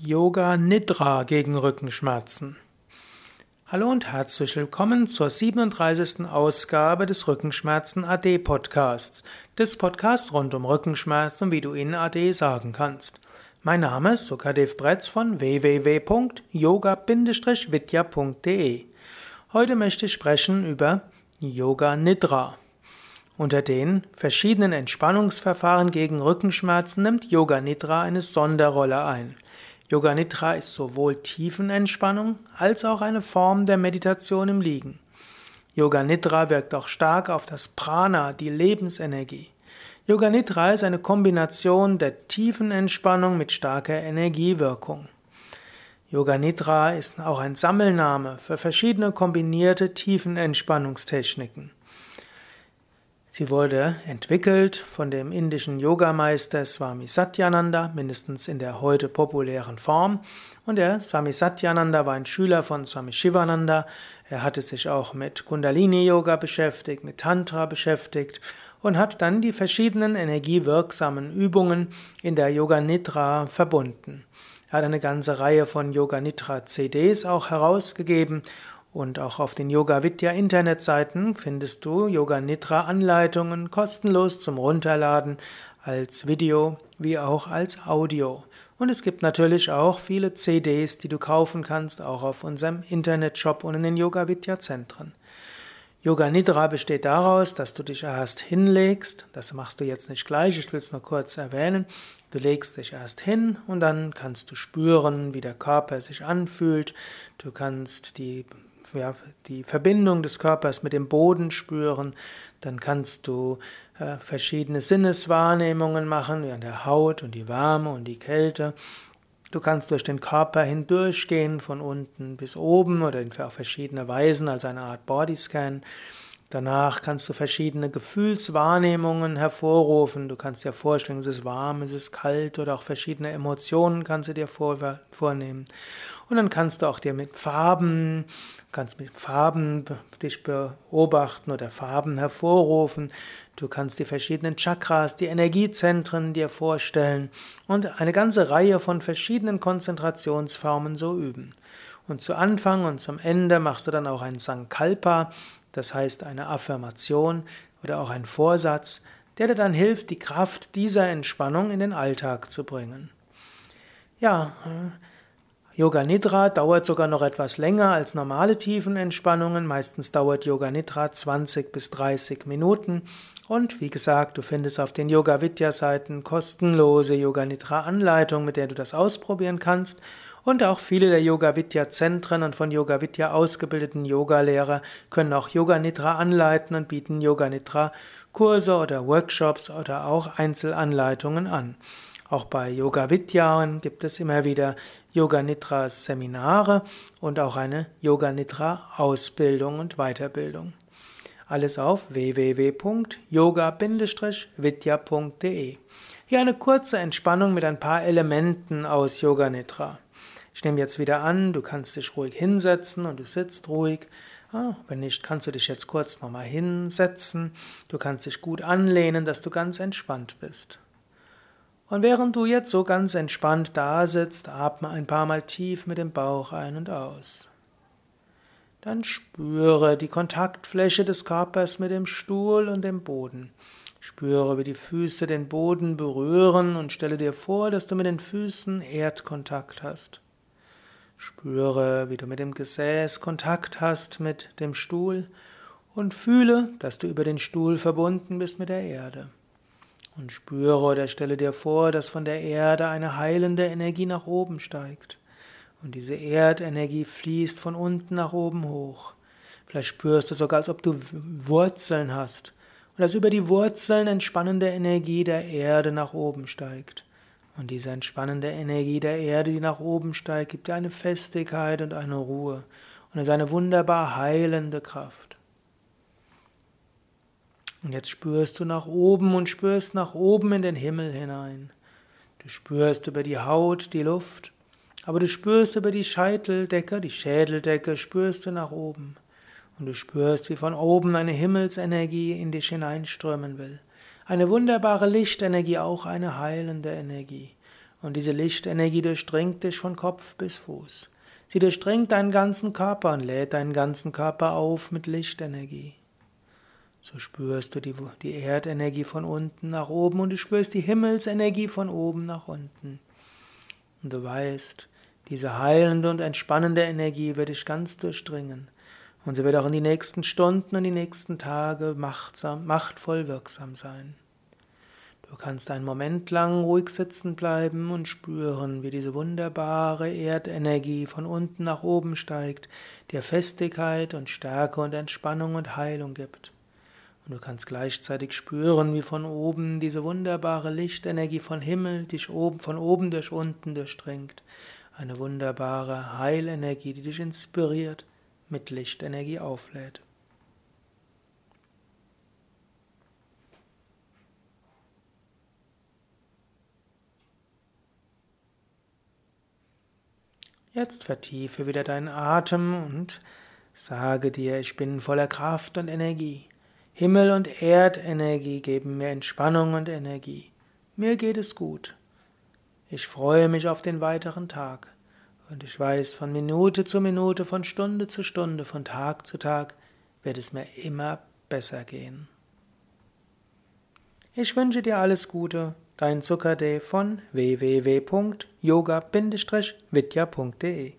Yoga Nidra gegen Rückenschmerzen. Hallo und herzlich willkommen zur 37. Ausgabe des Rückenschmerzen AD Podcasts, des Podcasts rund um Rückenschmerzen und wie du in AD sagen kannst. Mein Name ist Sukadev Bretz von www.yoga-vidya.de. Heute möchte ich sprechen über Yoga Nidra. Unter den verschiedenen Entspannungsverfahren gegen Rückenschmerzen nimmt Yoga Nidra eine Sonderrolle ein. Yoga Nidra ist sowohl Tiefenentspannung als auch eine Form der Meditation im Liegen. Yoga Nidra wirkt auch stark auf das Prana, die Lebensenergie. Yoga Nidra ist eine Kombination der tiefen Entspannung mit starker Energiewirkung. Yoga Nidra ist auch ein Sammelname für verschiedene kombinierte Tiefenentspannungstechniken. Sie wurde entwickelt von dem indischen Yogameister Swami Satyananda, mindestens in der heute populären Form. Und der Swami Satyananda war ein Schüler von Swami Shivananda. Er hatte sich auch mit Kundalini-Yoga beschäftigt, mit Tantra beschäftigt und hat dann die verschiedenen energiewirksamen Übungen in der Yoga Nidra verbunden. Er hat eine ganze Reihe von Yoga Nidra CDs auch herausgegeben und auch auf den Yoga Vidya Internetseiten findest du Yoga Nidra Anleitungen kostenlos zum Runterladen als Video wie auch als Audio. Und es gibt natürlich auch viele CDs, die du kaufen kannst, auch auf unserem Internetshop und in den Yoga Vidya Zentren. Yoga Nidra besteht daraus, dass du dich erst hinlegst. Das machst du jetzt nicht gleich, ich will es nur kurz erwähnen. Du legst dich erst hin und dann kannst du spüren, wie der Körper sich anfühlt. Du kannst die ja, die Verbindung des Körpers mit dem Boden spüren. Dann kannst du äh, verschiedene Sinneswahrnehmungen machen, wie an der Haut und die Wärme und die Kälte. Du kannst durch den Körper hindurchgehen, von unten bis oben oder auf verschiedene Weisen, als eine Art Bodyscan. Danach kannst du verschiedene Gefühlswahrnehmungen hervorrufen. Du kannst dir vorstellen, es ist warm, es ist kalt oder auch verschiedene Emotionen kannst du dir vornehmen. Und dann kannst du auch dir mit Farben, kannst mit Farben dich beobachten oder Farben hervorrufen. Du kannst die verschiedenen Chakras, die Energiezentren dir vorstellen und eine ganze Reihe von verschiedenen Konzentrationsformen so üben. Und zu Anfang und zum Ende machst du dann auch ein Sankalpa, das heißt eine Affirmation oder auch ein Vorsatz, der dir dann hilft, die Kraft dieser Entspannung in den Alltag zu bringen. Ja, äh, Yoga Nidra dauert sogar noch etwas länger als normale Tiefenentspannungen. Meistens dauert Yoga Nidra 20 bis 30 Minuten. Und wie gesagt, du findest auf den Yoga Vidya Seiten kostenlose Yoga Nidra Anleitung, mit der du das ausprobieren kannst. Und auch viele der Yoga Vidya Zentren und von Yoga Vidya ausgebildeten Yogalehrer können auch Yoga Nidra anleiten und bieten Yoga Nidra Kurse oder Workshops oder auch Einzelanleitungen an. Auch bei Yoga Vidya gibt es immer wieder Yoga Nidra Seminare und auch eine Yoga Nidra Ausbildung und Weiterbildung. Alles auf www.yoga-vidya.de. Hier eine kurze Entspannung mit ein paar Elementen aus Yoga Nidra. Ich nehme jetzt wieder an, du kannst dich ruhig hinsetzen und du sitzt ruhig. Ah, wenn nicht, kannst du dich jetzt kurz nochmal hinsetzen. Du kannst dich gut anlehnen, dass du ganz entspannt bist. Und während du jetzt so ganz entspannt da sitzt, atme ein paar Mal tief mit dem Bauch ein und aus. Dann spüre die Kontaktfläche des Körpers mit dem Stuhl und dem Boden. Spüre, wie die Füße den Boden berühren und stelle dir vor, dass du mit den Füßen Erdkontakt hast. Spüre, wie du mit dem Gesäß Kontakt hast mit dem Stuhl und fühle, dass du über den Stuhl verbunden bist mit der Erde. Und spüre oder stelle dir vor, dass von der Erde eine heilende Energie nach oben steigt. Und diese Erdenergie fließt von unten nach oben hoch. Vielleicht spürst du sogar, als ob du Wurzeln hast und dass über die Wurzeln entspannende Energie der Erde nach oben steigt. Und diese entspannende Energie der Erde, die nach oben steigt, gibt dir eine Festigkeit und eine Ruhe. Und es ist eine wunderbar heilende Kraft. Und jetzt spürst du nach oben und spürst nach oben in den Himmel hinein. Du spürst über die Haut die Luft, aber du spürst über die Scheiteldecke, die Schädeldecke, spürst du nach oben. Und du spürst, wie von oben eine Himmelsenergie in dich hineinströmen will. Eine wunderbare Lichtenergie, auch eine heilende Energie. Und diese Lichtenergie durchdringt dich von Kopf bis Fuß. Sie durchdringt deinen ganzen Körper und lädt deinen ganzen Körper auf mit Lichtenergie. So spürst du die, die Erdenergie von unten nach oben und du spürst die Himmelsenergie von oben nach unten. Und du weißt, diese heilende und entspannende Energie wird dich ganz durchdringen. Und sie wird auch in die nächsten Stunden und die nächsten Tage machtsam, machtvoll wirksam sein. Du kannst einen Moment lang ruhig sitzen bleiben und spüren, wie diese wunderbare Erdenergie von unten nach oben steigt, dir Festigkeit und Stärke und Entspannung und Heilung gibt. Und du kannst gleichzeitig spüren, wie von oben diese wunderbare Lichtenergie von Himmel dich oben, von oben durch unten durchdringt. Eine wunderbare Heilenergie, die dich inspiriert, mit Lichtenergie auflädt. Jetzt vertiefe wieder deinen Atem und sage dir, ich bin voller Kraft und Energie. Himmel und Erdenergie geben mir Entspannung und Energie. Mir geht es gut. Ich freue mich auf den weiteren Tag. Und ich weiß, von Minute zu Minute, von Stunde zu Stunde, von Tag zu Tag wird es mir immer besser gehen. Ich wünsche dir alles Gute, dein Zuckerdee von www.yoga-vidya.de